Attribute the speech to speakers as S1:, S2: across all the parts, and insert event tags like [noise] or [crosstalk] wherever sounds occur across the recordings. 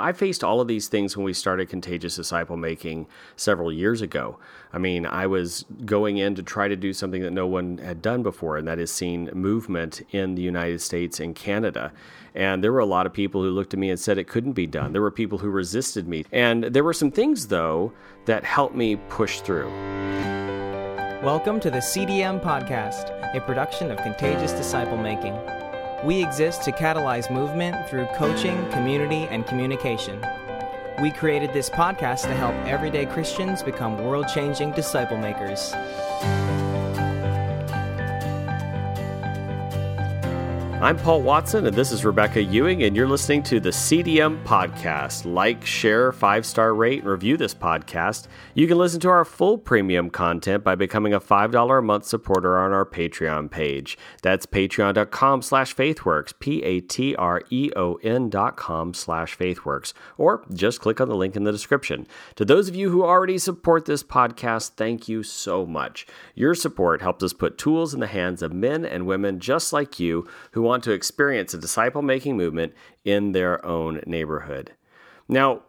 S1: I faced all of these things when we started Contagious Disciple Making several years ago. I mean, I was going in to try to do something that no one had done before, and that is seen movement in the United States and Canada. And there were a lot of people who looked at me and said it couldn't be done. There were people who resisted me. And there were some things, though, that helped me push through.
S2: Welcome to the CDM Podcast, a production of Contagious Disciple Making. We exist to catalyze movement through coaching, community, and communication. We created this podcast to help everyday Christians become world changing disciple makers.
S1: I'm Paul Watson, and this is Rebecca Ewing, and you're listening to the CDM Podcast. Like, share, five star rate, and review this podcast. You can listen to our full premium content by becoming a $5 a month supporter on our Patreon page. That's patreon.com slash faithworks, P A T R E O N dot com slash faithworks, or just click on the link in the description. To those of you who already support this podcast, thank you so much. Your support helps us put tools in the hands of men and women just like you who want to experience a disciple making movement in their own neighborhood. Now,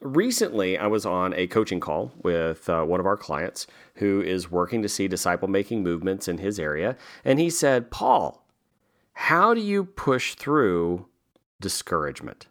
S1: recently I was on a coaching call with uh, one of our clients who is working to see disciple making movements in his area. And he said, Paul, how do you push through discouragement?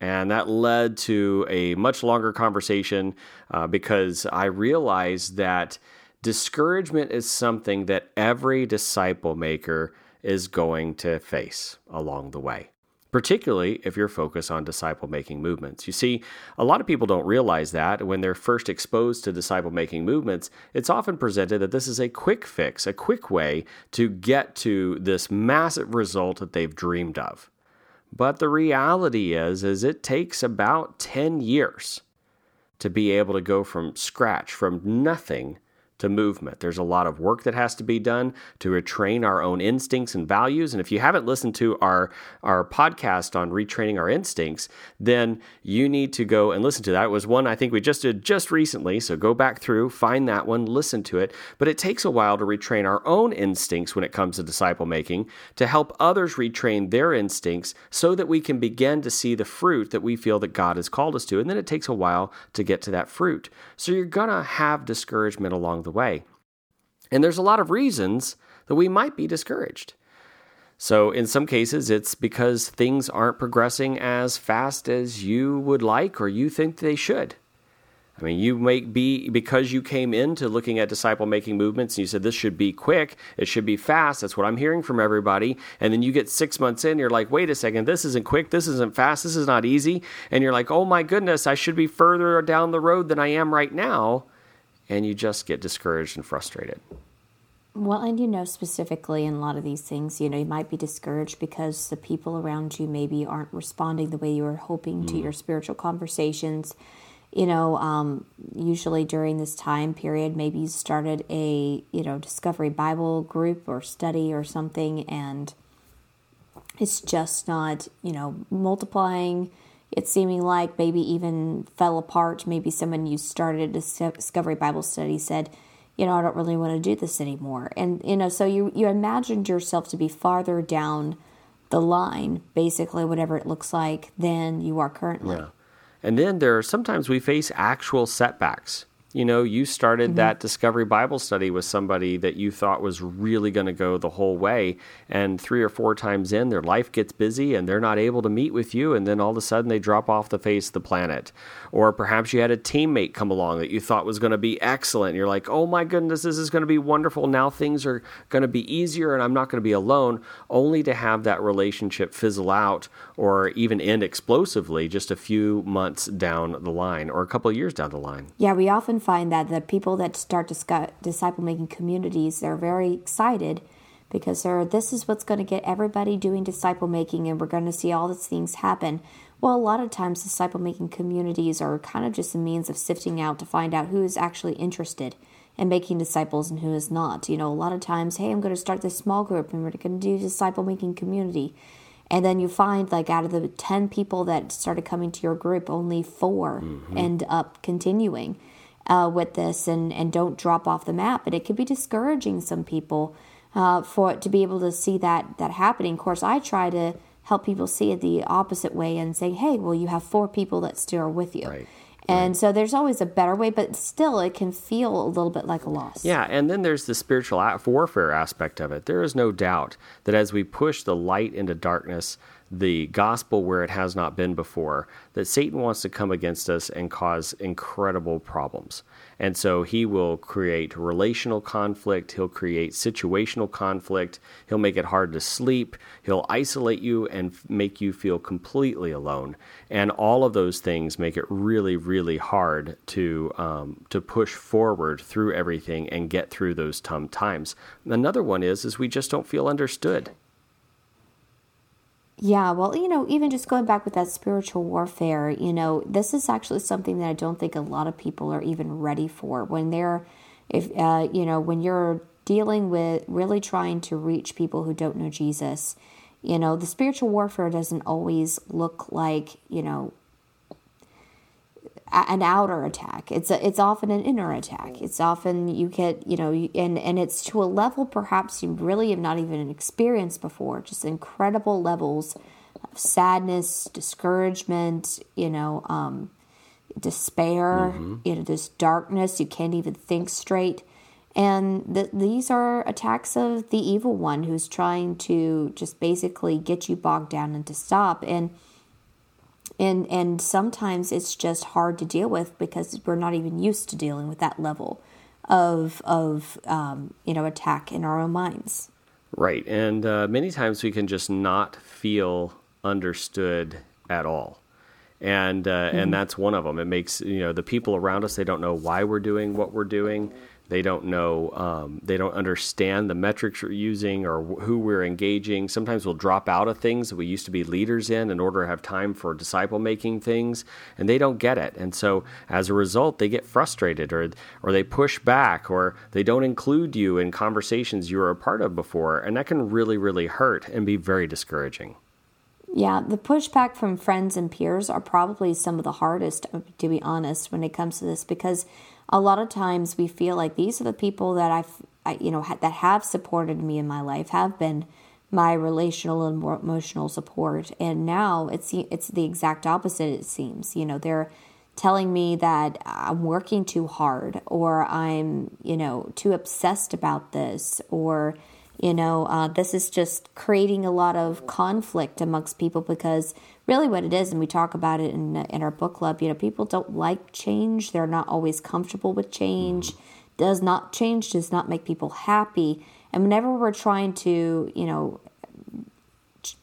S1: And that led to a much longer conversation uh, because I realized that discouragement is something that every disciple maker is going to face along the way, particularly if you're focused on disciple making movements. You see, a lot of people don't realize that when they're first exposed to disciple making movements, it's often presented that this is a quick fix, a quick way to get to this massive result that they've dreamed of. But the reality is is it takes about 10 years to be able to go from scratch, from nothing to movement. There's a lot of work that has to be done to retrain our own instincts and values. And if you haven't listened to our, our podcast on retraining our instincts, then you need to go and listen to that. It was one I think we just did just recently. So go back through, find that one, listen to it. But it takes a while to retrain our own instincts when it comes to disciple making to help others retrain their instincts so that we can begin to see the fruit that we feel that God has called us to. And then it takes a while to get to that fruit. So you're going to have discouragement along the way. And there's a lot of reasons that we might be discouraged. So, in some cases, it's because things aren't progressing as fast as you would like or you think they should. I mean, you may be because you came into looking at disciple making movements and you said this should be quick, it should be fast. That's what I'm hearing from everybody. And then you get six months in, you're like, wait a second, this isn't quick, this isn't fast, this is not easy. And you're like, oh my goodness, I should be further down the road than I am right now and you just get discouraged and frustrated.
S3: Well, and you know, specifically in a lot of these things, you know, you might be discouraged because the people around you maybe aren't responding the way you were hoping mm. to your spiritual conversations. You know, um, usually during this time period, maybe you started a, you know, Discovery Bible group or study or something, and it's just not, you know, multiplying it's seeming like maybe even fell apart. Maybe someone you started a Discovery Bible study said, you know, I don't really want to do this anymore. And, you know, so you, you imagined yourself to be farther down the line, basically, whatever it looks like, than you are currently.
S1: Yeah. And then there are sometimes we face actual setbacks you know, you started mm-hmm. that Discovery Bible study with somebody that you thought was really going to go the whole way. And three or four times in, their life gets busy and they're not able to meet with you. And then all of a sudden they drop off the face of the planet. Or perhaps you had a teammate come along that you thought was going to be excellent. You're like, oh my goodness, this is going to be wonderful. Now things are going to be easier and I'm not going to be alone, only to have that relationship fizzle out or even end explosively just a few months down the line or a couple of years down the line.
S3: Yeah, we often find that the people that start disciple making communities, they're very excited because they're, this is what's going to get everybody doing disciple making and we're going to see all these things happen. Well, a lot of times disciple making communities are kind of just a means of sifting out to find out who is actually interested in making disciples and who is not. You know, a lot of times, hey, I'm going to start this small group and we're going to do disciple making community. And then you find like out of the 10 people that started coming to your group, only 4 mm-hmm. end up continuing uh, with this and, and don't drop off the map. And it could be discouraging some people uh, for to be able to see that that happening. Of course, I try to help people see it the opposite way and say, hey, well, you have four people that still are with you.
S1: Right.
S3: And so there's always a better way, but still it can feel a little bit like a loss.
S1: Yeah, and then there's the spiritual warfare aspect of it. There is no doubt that as we push the light into darkness, the gospel where it has not been before, that Satan wants to come against us and cause incredible problems. And so he will create relational conflict, he'll create situational conflict, he'll make it hard to sleep, he'll isolate you and make you feel completely alone. And all of those things make it really, really hard to, um, to push forward through everything and get through those tough times. Another one is, is we just don't feel understood.
S3: Yeah, well, you know, even just going back with that spiritual warfare, you know, this is actually something that I don't think a lot of people are even ready for. When they're, if, uh, you know, when you're dealing with really trying to reach people who don't know Jesus, you know, the spiritual warfare doesn't always look like, you know, an outer attack. It's a, it's often an inner attack. It's often you get you know and and it's to a level perhaps you really have not even experienced before. Just incredible levels of sadness, discouragement, you know, um, despair. Mm-hmm. You know, this darkness. You can't even think straight. And th- these are attacks of the evil one who's trying to just basically get you bogged down and to stop. And and and sometimes it's just hard to deal with because we're not even used to dealing with that level of of um, you know attack in our own minds.
S1: Right, and uh, many times we can just not feel understood at all, and uh, mm-hmm. and that's one of them. It makes you know the people around us they don't know why we're doing what we're doing. They don't know, um, they don't understand the metrics we're using or who we're engaging. Sometimes we'll drop out of things that we used to be leaders in in order to have time for disciple making things, and they don't get it. And so as a result, they get frustrated or, or they push back or they don't include you in conversations you were a part of before. And that can really, really hurt and be very discouraging.
S3: Yeah, the pushback from friends and peers are probably some of the hardest, uh, to be honest, when it comes to this because a lot of times we feel like these are the people that I've, I, you know, ha- that have supported me in my life, have been my relational and emotional support, and now it's it's the exact opposite. It seems, you know, they're telling me that I'm working too hard, or I'm, you know, too obsessed about this, or you know, uh, this is just creating a lot of conflict amongst people because really what it is, and we talk about it in, in our book club, you know, people don't like change. They're not always comfortable with change. Does not change, does not make people happy. And whenever we're trying to, you know,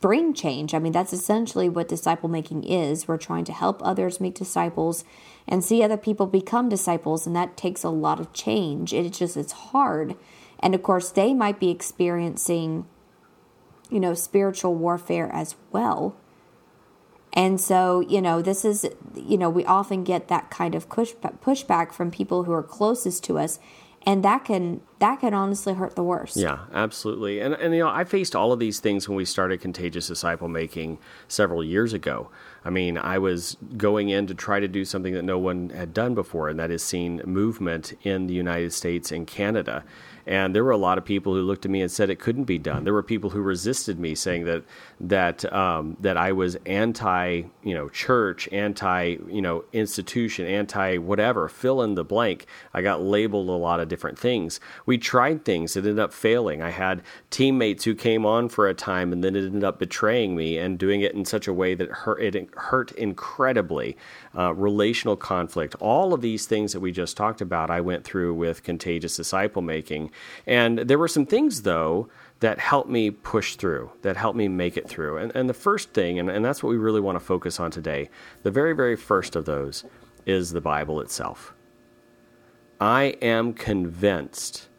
S3: bring change, I mean, that's essentially what disciple making is. We're trying to help others make disciples and see other people become disciples, and that takes a lot of change. It's just, it's hard and of course, they might be experiencing, you know, spiritual warfare as well. And so, you know, this is, you know, we often get that kind of push, pushback from people who are closest to us and that can that can honestly hurt the worst.
S1: Yeah, absolutely. And and you know, I faced all of these things when we started contagious disciple making several years ago. I mean, I was going in to try to do something that no one had done before, and that is seen movement in the United States and Canada. And there were a lot of people who looked at me and said it couldn't be done. There were people who resisted me, saying that that um, that I was anti, you know, church, anti, you know, institution, anti whatever. Fill in the blank. I got labeled a lot of different things. We tried things that ended up failing. I had teammates who came on for a time and then it ended up betraying me and doing it in such a way that it hurt, it hurt incredibly. Uh, relational conflict, all of these things that we just talked about, I went through with contagious disciple making. And there were some things, though, that helped me push through, that helped me make it through. And, and the first thing, and, and that's what we really want to focus on today, the very, very first of those is the Bible itself. I am convinced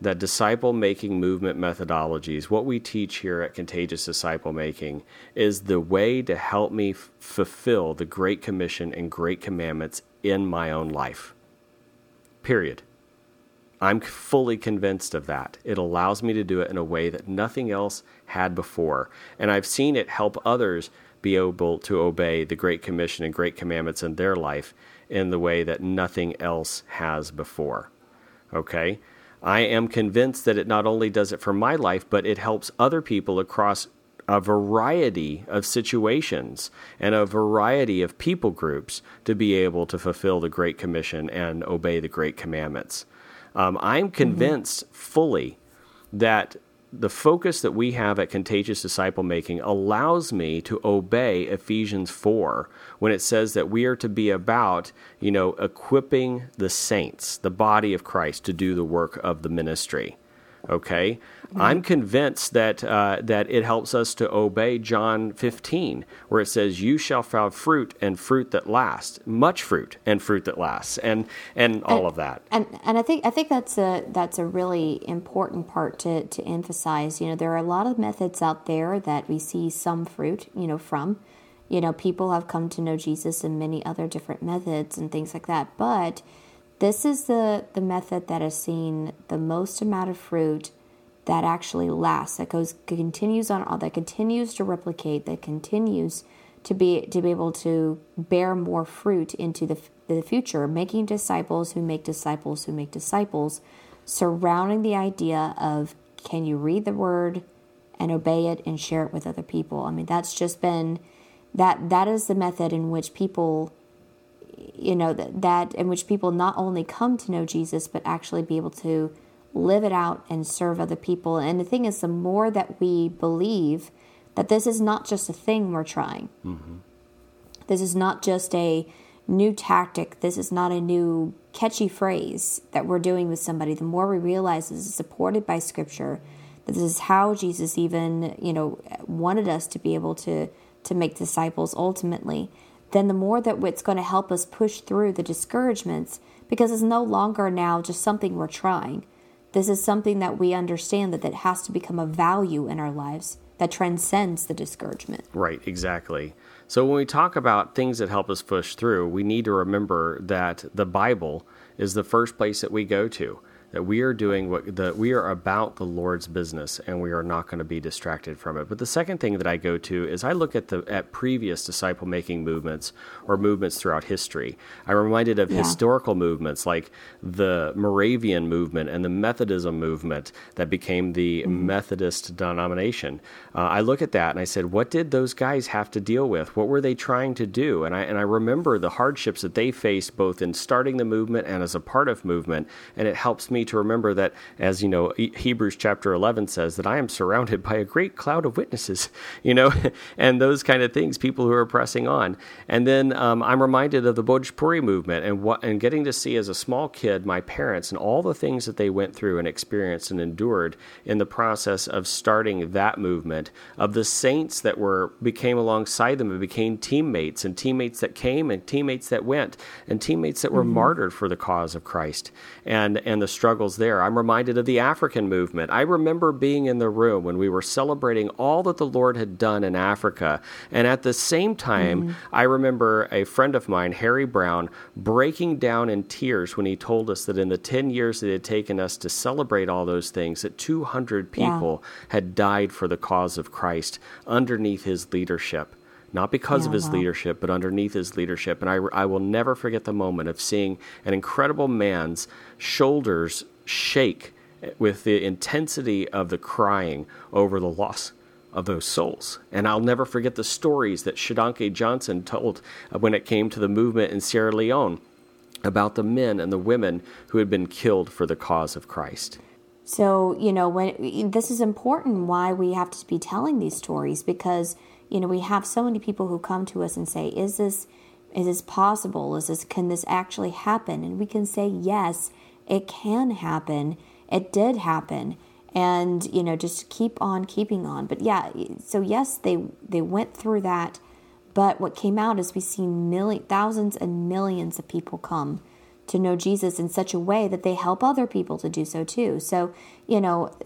S1: that disciple making movement methodologies, what we teach here at Contagious Disciple Making, is the way to help me f- fulfill the Great Commission and Great Commandments in my own life. Period. I'm fully convinced of that. It allows me to do it in a way that nothing else had before. And I've seen it help others be able to obey the Great Commission and Great Commandments in their life in the way that nothing else has before. Okay? I am convinced that it not only does it for my life, but it helps other people across a variety of situations and a variety of people groups to be able to fulfill the Great Commission and obey the Great Commandments. Um, I'm convinced mm-hmm. fully that the focus that we have at contagious disciple making allows me to obey Ephesians 4 when it says that we are to be about, you know, equipping the saints, the body of Christ, to do the work of the ministry. Okay, mm-hmm. I'm convinced that uh, that it helps us to obey John 15, where it says, "You shall have fruit and fruit that lasts, much fruit and fruit that lasts," and and all
S3: and,
S1: of that.
S3: And and I think I think that's a that's a really important part to to emphasize. You know, there are a lot of methods out there that we see some fruit, you know, from. You know, people have come to know Jesus in many other different methods and things like that, but this is the, the method that has seen the most amount of fruit that actually lasts, that goes continues on that continues to replicate, that continues to be to be able to bear more fruit into the the future, making disciples who make disciples who make disciples, surrounding the idea of can you read the word and obey it and share it with other people. I mean, that's just been that that is the method in which people you know that, that in which people not only come to know Jesus but actually be able to live it out and serve other people. And the thing is, the more that we believe that this is not just a thing we're trying, mm-hmm. this is not just a new tactic, this is not a new catchy phrase that we're doing with somebody, the more we realize this is supported by Scripture, that this is how Jesus even, you know, wanted us to be able to to make disciples ultimately then the more that it's going to help us push through the discouragements because it's no longer now just something we're trying. This is something that we understand that that has to become a value in our lives that transcends the discouragement.
S1: Right, exactly. So when we talk about things that help us push through, we need to remember that the Bible is the first place that we go to that we are doing what the we are about the Lord's business and we are not going to be distracted from it. But the second thing that I go to is I look at the at previous disciple making movements or movements throughout history. I'm reminded of yeah. historical movements like the Moravian movement and the Methodism movement that became the mm-hmm. Methodist denomination. Uh, I look at that and I said, what did those guys have to deal with? What were they trying to do? And I and I remember the hardships that they faced both in starting the movement and as a part of movement, and it helps me me to remember that, as you know, Hebrews chapter 11 says, that I am surrounded by a great cloud of witnesses, [laughs] you know, [laughs] and those kind of things, people who are pressing on. And then um, I'm reminded of the Bhojpuri movement and what, and getting to see as a small kid my parents and all the things that they went through and experienced and endured in the process of starting that movement, of the saints that were became alongside them and became teammates, and teammates that came and teammates that went, and teammates that were mm-hmm. martyred for the cause of Christ, and and the struggle struggles there. I'm reminded of the African movement. I remember being in the room when we were celebrating all that the Lord had done in Africa. And at the same time, mm-hmm. I remember a friend of mine, Harry Brown, breaking down in tears when he told us that in the 10 years it had taken us to celebrate all those things, that 200 people yeah. had died for the cause of Christ underneath his leadership not because yeah, of his wow. leadership, but underneath his leadership. And I, I will never forget the moment of seeing an incredible man's shoulders shake with the intensity of the crying over the loss of those souls. And I'll never forget the stories that Shodankeh Johnson told when it came to the movement in Sierra Leone about the men and the women who had been killed for the cause of Christ.
S3: So, you know, when this is important why we have to be telling these stories because you know, we have so many people who come to us and say, "Is this is this possible? Is this can this actually happen?" And we can say, "Yes, it can happen. It did happen." And, you know, just keep on keeping on. But yeah, so yes, they they went through that, but what came out is we see million thousands and millions of people come to know Jesus in such a way that they help other people to do so too. So, you know,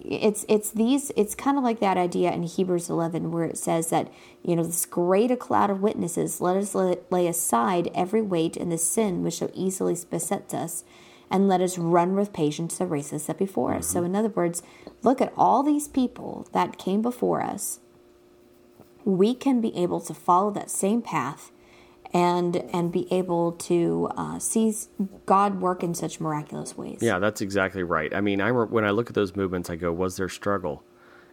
S3: it's it's these it's kind of like that idea in Hebrews 11 where it says that, you know, this great a cloud of witnesses, let us lay aside every weight and the sin which so easily besets us, and let us run with patience the race that's set before us. So, mm-hmm. in other words, look at all these people that came before us. We can be able to follow that same path and and be able to uh, see God work in such miraculous ways.
S1: Yeah, that's exactly right. I mean, I when I look at those movements, I go, was there struggle?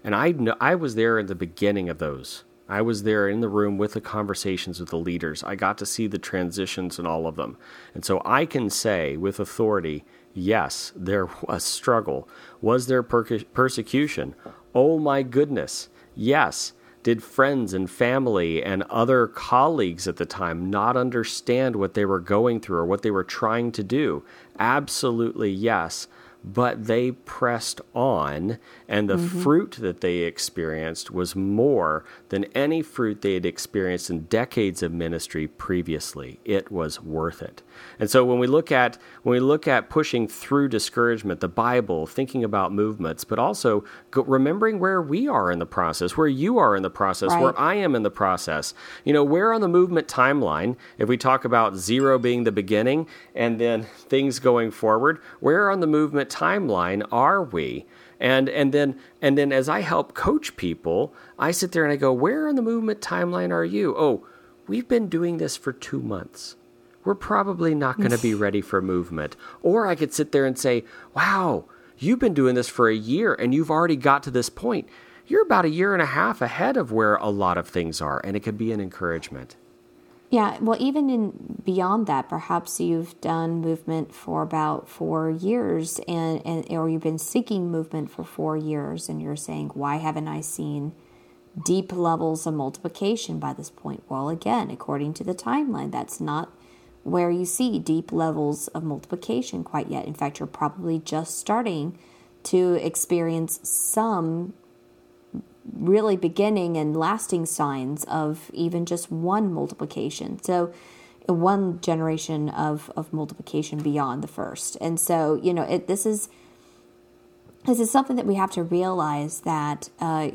S1: And I know, I was there in the beginning of those. I was there in the room with the conversations with the leaders. I got to see the transitions in all of them. And so I can say with authority, yes, there was struggle. Was there per- persecution? Oh my goodness. Yes. Did friends and family and other colleagues at the time not understand what they were going through or what they were trying to do? Absolutely yes but they pressed on, and the mm-hmm. fruit that they experienced was more than any fruit they had experienced in decades of ministry previously. It was worth it. And so when we look at when we look at pushing through discouragement, the Bible, thinking about movements, but also remembering where we are in the process, where you are in the process, right. where I am in the process. You know, where on the movement timeline, if we talk about zero being the beginning and then things going forward, where on the movement timeline are we? And and then and then as I help coach people, I sit there and I go, "Where on the movement timeline are you?" Oh, we've been doing this for 2 months. We're probably not going to be [laughs] ready for movement. Or I could sit there and say, "Wow, you've been doing this for a year and you've already got to this point." You're about a year and a half ahead of where a lot of things are, and it could be an encouragement.
S3: Yeah, well, even in beyond that, perhaps you've done movement for about four years, and, and or you've been seeking movement for four years, and you're saying, "Why haven't I seen deep levels of multiplication by this point?" Well, again, according to the timeline, that's not where you see deep levels of multiplication quite yet. In fact, you're probably just starting to experience some really beginning and lasting signs of even just one multiplication. So, one generation of, of multiplication beyond the first. And so, you know, it, this is this is something that we have to realize that uh,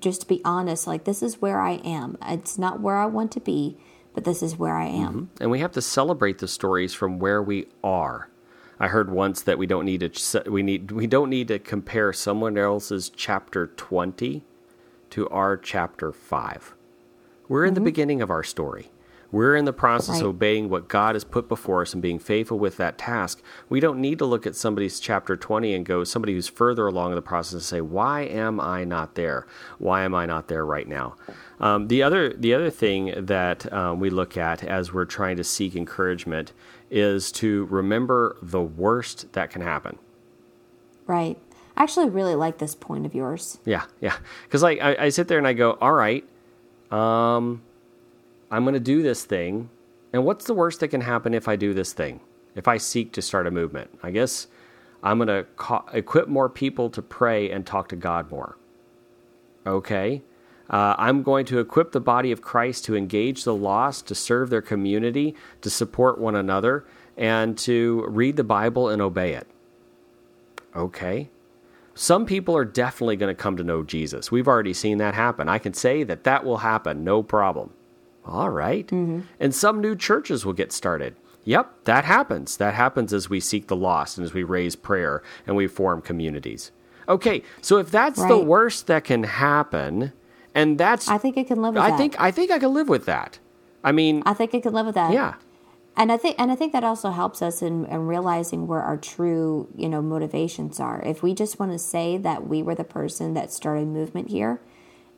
S3: just to be honest, like this is where I am. It's not where I want to be, but this is where I am.
S1: Mm-hmm. And we have to celebrate the stories from where we are. I heard once that we don't need to we need we don't need to compare someone else's chapter 20 to our chapter 5. We're in mm-hmm. the beginning of our story. We're in the process right. of obeying what God has put before us and being faithful with that task. We don't need to look at somebody's chapter 20 and go, somebody who's further along in the process and say, why am I not there? Why am I not there right now? Um, the, other, the other thing that um, we look at as we're trying to seek encouragement is to remember the worst that can happen.
S3: Right. I actually really like this point of yours.
S1: Yeah, yeah. Because like I, I, sit there and I go, all right, um, I'm going to do this thing, and what's the worst that can happen if I do this thing? If I seek to start a movement, I guess I'm going to co- equip more people to pray and talk to God more. Okay. Uh, I'm going to equip the body of Christ to engage the lost, to serve their community, to support one another, and to read the Bible and obey it. Okay. Some people are definitely going to come to know Jesus. We've already seen that happen. I can say that that will happen, no problem. All right. mm-hmm. And some new churches will get started. Yep, that happens. That happens as we seek the lost and as we raise prayer and we form communities. Okay, so if that's right. the worst that can happen, and that's
S3: I think I can live with
S1: I
S3: that.
S1: think I think I can live with that. I mean
S3: I think it can live with that.
S1: Yeah
S3: and I think and I think that also helps us in, in, realizing where our true you know motivations are. If we just want to say that we were the person that started movement here,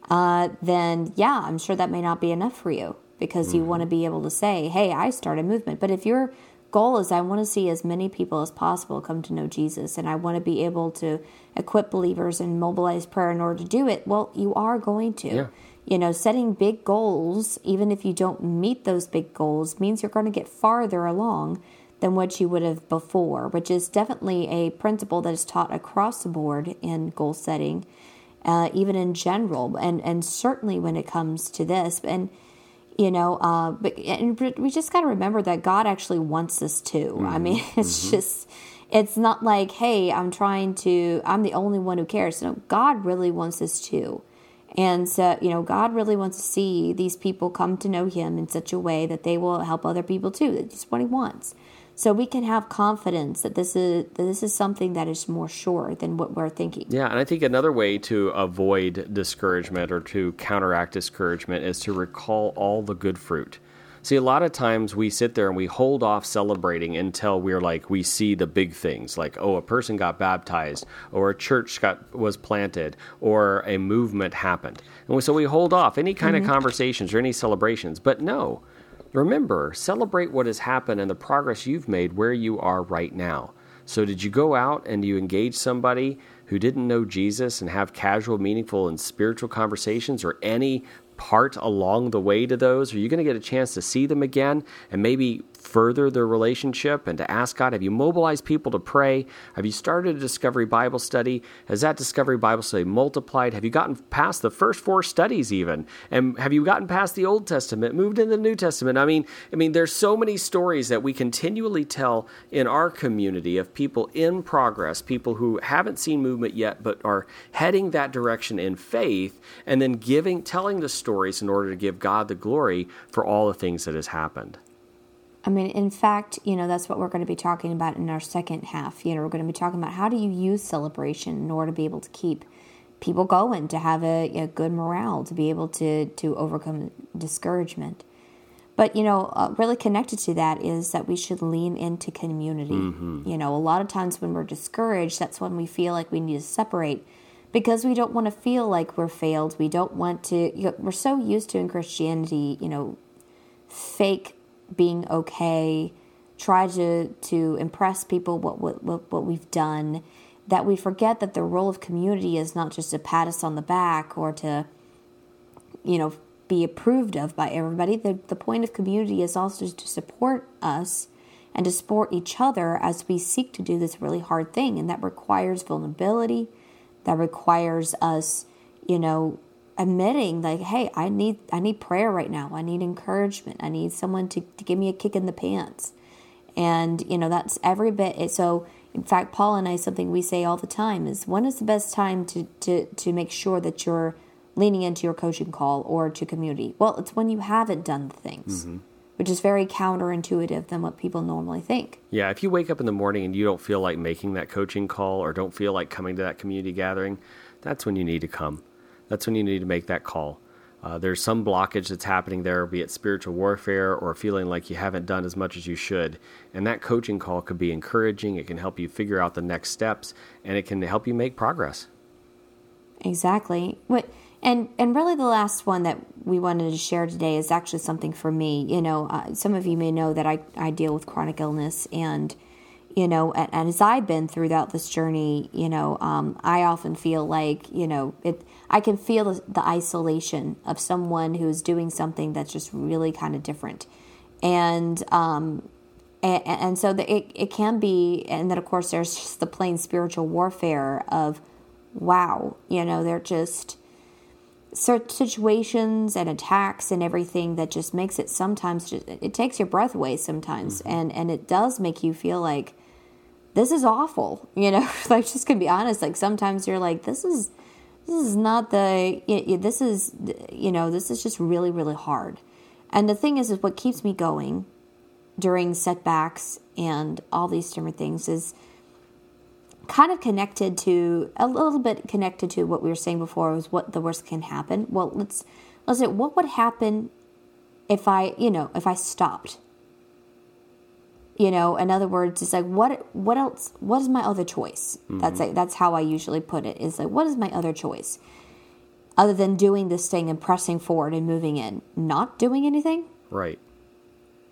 S3: uh, then yeah, I'm sure that may not be enough for you because mm-hmm. you want to be able to say, "Hey, I started movement." But if your goal is I want to see as many people as possible come to know Jesus, and I want to be able to equip believers and mobilize prayer in order to do it, well, you are going to.
S1: Yeah
S3: you know, setting big goals, even if you don't meet those big goals, means you're going to get farther along than what you would have before, which is definitely a principle that is taught across the board in goal setting, uh, even in general, and and certainly when it comes to this. And you know, uh, but and we just got to remember that God actually wants us to. Mm-hmm. I mean, [laughs] it's mm-hmm. just. It's not like, hey, I'm trying to, I'm the only one who cares. No, God really wants us too. And so, you know, God really wants to see these people come to know Him in such a way that they will help other people too. That's what He wants. So we can have confidence that this is that this is something that is more sure than what we're thinking.
S1: Yeah, and I think another way to avoid discouragement or to counteract discouragement is to recall all the good fruit. See, a lot of times we sit there and we hold off celebrating until we're like we see the big things, like oh, a person got baptized, or a church got was planted, or a movement happened, and so we hold off any kind mm-hmm. of conversations or any celebrations. But no, remember, celebrate what has happened and the progress you've made where you are right now. So, did you go out and you engage somebody who didn't know Jesus and have casual, meaningful, and spiritual conversations or any part along the way to those? Are you going to get a chance to see them again and maybe further their relationship and to ask God? Have you mobilized people to pray? Have you started a Discovery Bible study? Has that Discovery Bible study multiplied? Have you gotten past the first four studies even? And have you gotten past the Old Testament, moved into the New Testament? I mean, I mean, there's so many stories that we continually tell in our community of people in progress, people who haven't seen movement yet but are heading that direction in faith, and then giving, telling the stories in order to give God the glory for all the things that has happened.
S3: I mean, in fact, you know, that's what we're going to be talking about in our second half. You know, we're going to be talking about how do you use celebration in order to be able to keep people going, to have a, a good morale, to be able to to overcome discouragement. But you know, uh, really connected to that is that we should lean into community. Mm-hmm. You know, a lot of times when we're discouraged, that's when we feel like we need to separate because we don't want to feel like we're failed. We don't want to. You know, we're so used to in Christianity, you know, fake being okay, try to to impress people what what what we've done, that we forget that the role of community is not just to pat us on the back or to you know be approved of by everybody. The the point of community is also to support us and to support each other as we seek to do this really hard thing and that requires vulnerability that requires us you know admitting like hey i need i need prayer right now. I need encouragement. I need someone to, to give me a kick in the pants. And you know that's every bit so in fact paul and i something we say all the time is when is the best time to to to make sure that you're leaning into your coaching call or to community? Well it's when you haven't done the things mm-hmm. which is very counterintuitive than what people normally think.
S1: Yeah if you wake up in the morning and you don't feel like making that coaching call or don't feel like coming to that community gathering that's when you need to come that's when you need to make that call. Uh, there's some blockage that's happening there, be it spiritual warfare or feeling like you haven't done as much as you should. And that coaching call could be encouraging. It can help you figure out the next steps, and it can help you make progress.
S3: Exactly. What and and really the last one that we wanted to share today is actually something for me. You know, uh, some of you may know that I I deal with chronic illness and you know, and, and, as I've been throughout this journey, you know, um, I often feel like, you know, it. I can feel the, the isolation of someone who's doing something that's just really kind of different, and um, and, and so the, it it can be, and then of course there's just the plain spiritual warfare of, wow, you know, they're just certain situations and attacks and everything that just makes it sometimes just, it takes your breath away sometimes mm-hmm. and and it does make you feel like this is awful you know [laughs] like just gonna be honest like sometimes you're like this is this is not the this is you know this is just really really hard. And the thing is is what keeps me going during setbacks and all these different things is kind of connected to a little bit connected to what we were saying before was what the worst can happen. Well let's let's say what would happen if i you know if i stopped you know in other words it's like what what else what is my other choice? Mm-hmm. that's like, that's how i usually put it is like what is my other choice? Other than doing this thing and pressing forward and moving in not doing anything?
S1: Right.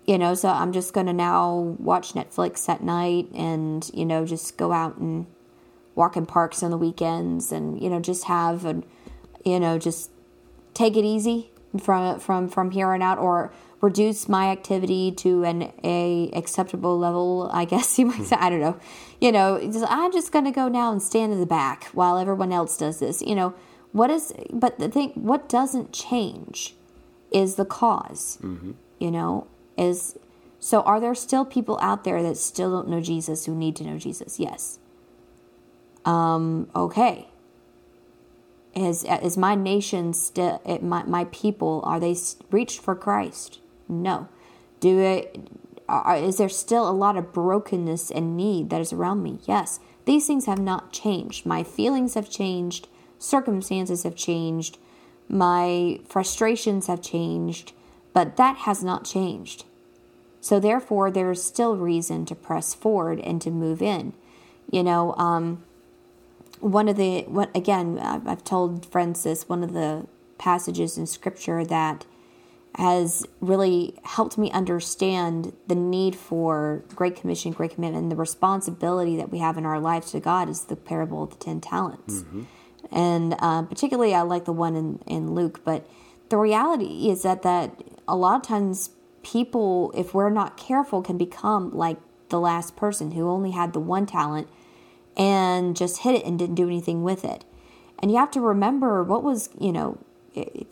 S3: You know so i'm just going to now watch netflix at night and you know just go out and walk in parks on the weekends and you know just have a you know just take it easy from from from here on out or reduce my activity to an a acceptable level i guess [laughs] you might say. I don't know. You know just, i'm just going to go now and stand in the back while everyone else does this. You know what is but the thing what doesn't change is the because mm-hmm. you know is so are there still people out there that still don't know jesus who need to know jesus? Yes. Um okay. Is is my nation still my, my people are they reached for christ no. Do it are, is there still a lot of brokenness and need that is around me? Yes. These things have not changed. My feelings have changed, circumstances have changed, my frustrations have changed, But that has not changed. So therefore, there is still reason to press forward and to move in. You know, um, one of the what again I've told friends this one of the passages in Scripture that has really helped me understand the need for Great Commission, Great Commitment, and the responsibility that we have in our lives to God is the parable of the ten talents. Mm-hmm. And uh, particularly, I like the one in, in Luke. But the reality is that that a lot of times people, if we're not careful, can become like the last person who only had the one talent and just hit it and didn't do anything with it. And you have to remember what was, you know,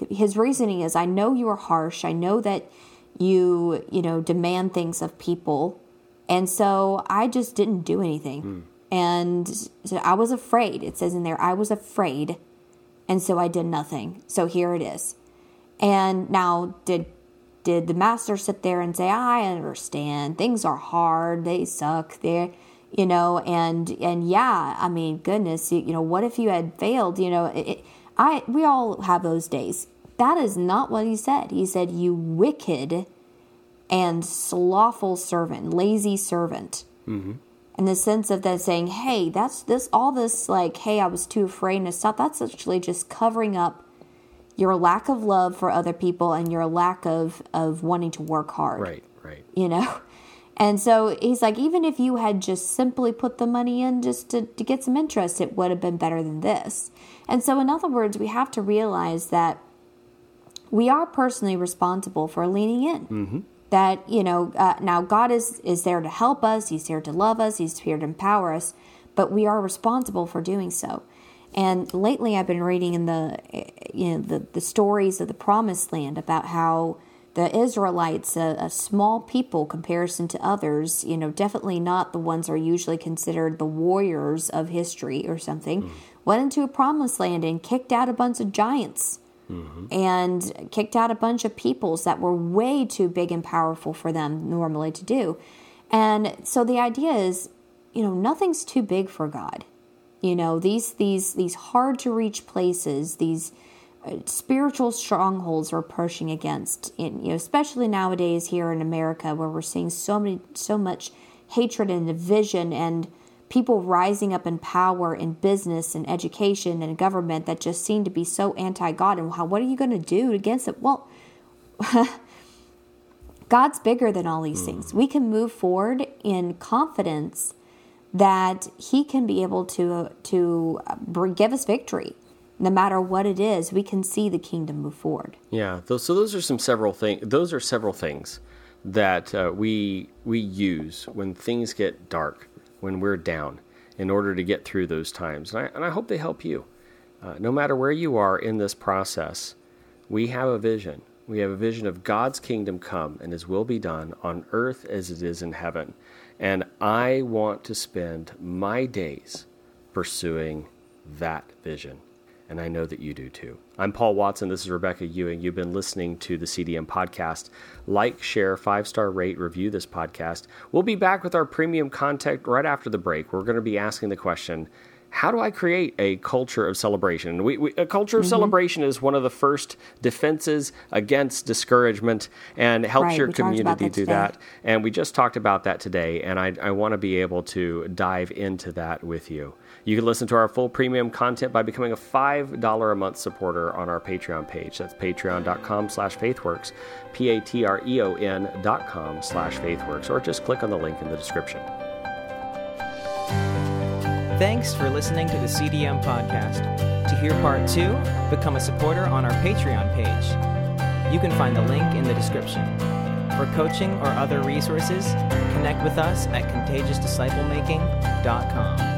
S3: his reasoning is I know you are harsh. I know that you, you know, demand things of people. And so I just didn't do anything. Mm. And so I was afraid. It says in there, I was afraid. And so I did nothing. So here it is. And now, did did the master sit there and say, "I understand. Things are hard. They suck. They're you know and and yeah i mean goodness you, you know what if you had failed you know it, i we all have those days. That is not what he said. He said you wicked and slothful servant lazy servant. Mm-hmm. in the sense of that saying hey that's this all this like hey i was too afraid to stop that's actually just covering up your lack of love for other people and your lack of of wanting to work hard.
S1: Right right.
S3: You know? [laughs] And so he's like, even if you had just simply put the money in just to, to get some interest, it would have been better than this. And so, in other words, we have to realize that we are personally responsible for leaning in. Mm-hmm. That, you know, uh, now God is, is there to help us, He's here to love us, He's here to empower us, but we are responsible for doing so. And lately, I've been reading in the, you know, the, the stories of the promised land about how the Israelites, a, a, small people comparison to others, you know, definitely not the ones are usually considered the warriors of history or something, mm. Went into a promised land and kicked out a bunch of giants. Mm-hmm. And kicked out a bunch of peoples that were way too big and powerful for them normally to do. And so the idea is, you know, nothing's too big for God. You know, these these these hard to reach places, these spiritual strongholds we're pushing against. In, you know, especially nowadays here in America, where we're seeing so many, so much hatred and division, and people rising up in power in business and education and government that just seem to be so anti-God. And how, what are you going to do against it? Well. [laughs] God's bigger than all these hmm. things. We can move forward in confidence that He can be able to uh, to uh, give us victory no matter what it is, we can see the kingdom move forward.
S1: Yeah. So those are some several things. Those are several things that uh, we we use when things get dark, when we're down, in order to get through those times. And I, and I hope they help you. Uh, no matter where you are in this process, we have a vision. We have a vision of God's kingdom come and His will be done on earth as it is in heaven. And I want to spend my days pursuing that vision and I know that you do too. I'm Paul Watson. This is Rebecca Ewing. You've been listening to the CDM podcast. Like, share, five star rate, review this podcast. We'll be back with our premium content right after the break. We're going to be asking the question how do I create a culture of celebration? We, we, a culture of mm-hmm. celebration is one of the first defenses against discouragement and helps
S3: right,
S1: your community that do today. that. And we just talked about that today, and I, I want to be able to dive into that with you. You can listen to our full premium content by becoming a $5 a month supporter on our Patreon page. That's patreon.com slash faithworks, P-A-T-R-E-O-N dot com slash faithworks, or just click on the link in the description.
S2: Thanks for listening to the CDM podcast. To hear part two, become a supporter on our Patreon page. You can find the link in the description. For coaching or other resources, connect with us at contagiousdisciplemaking.com.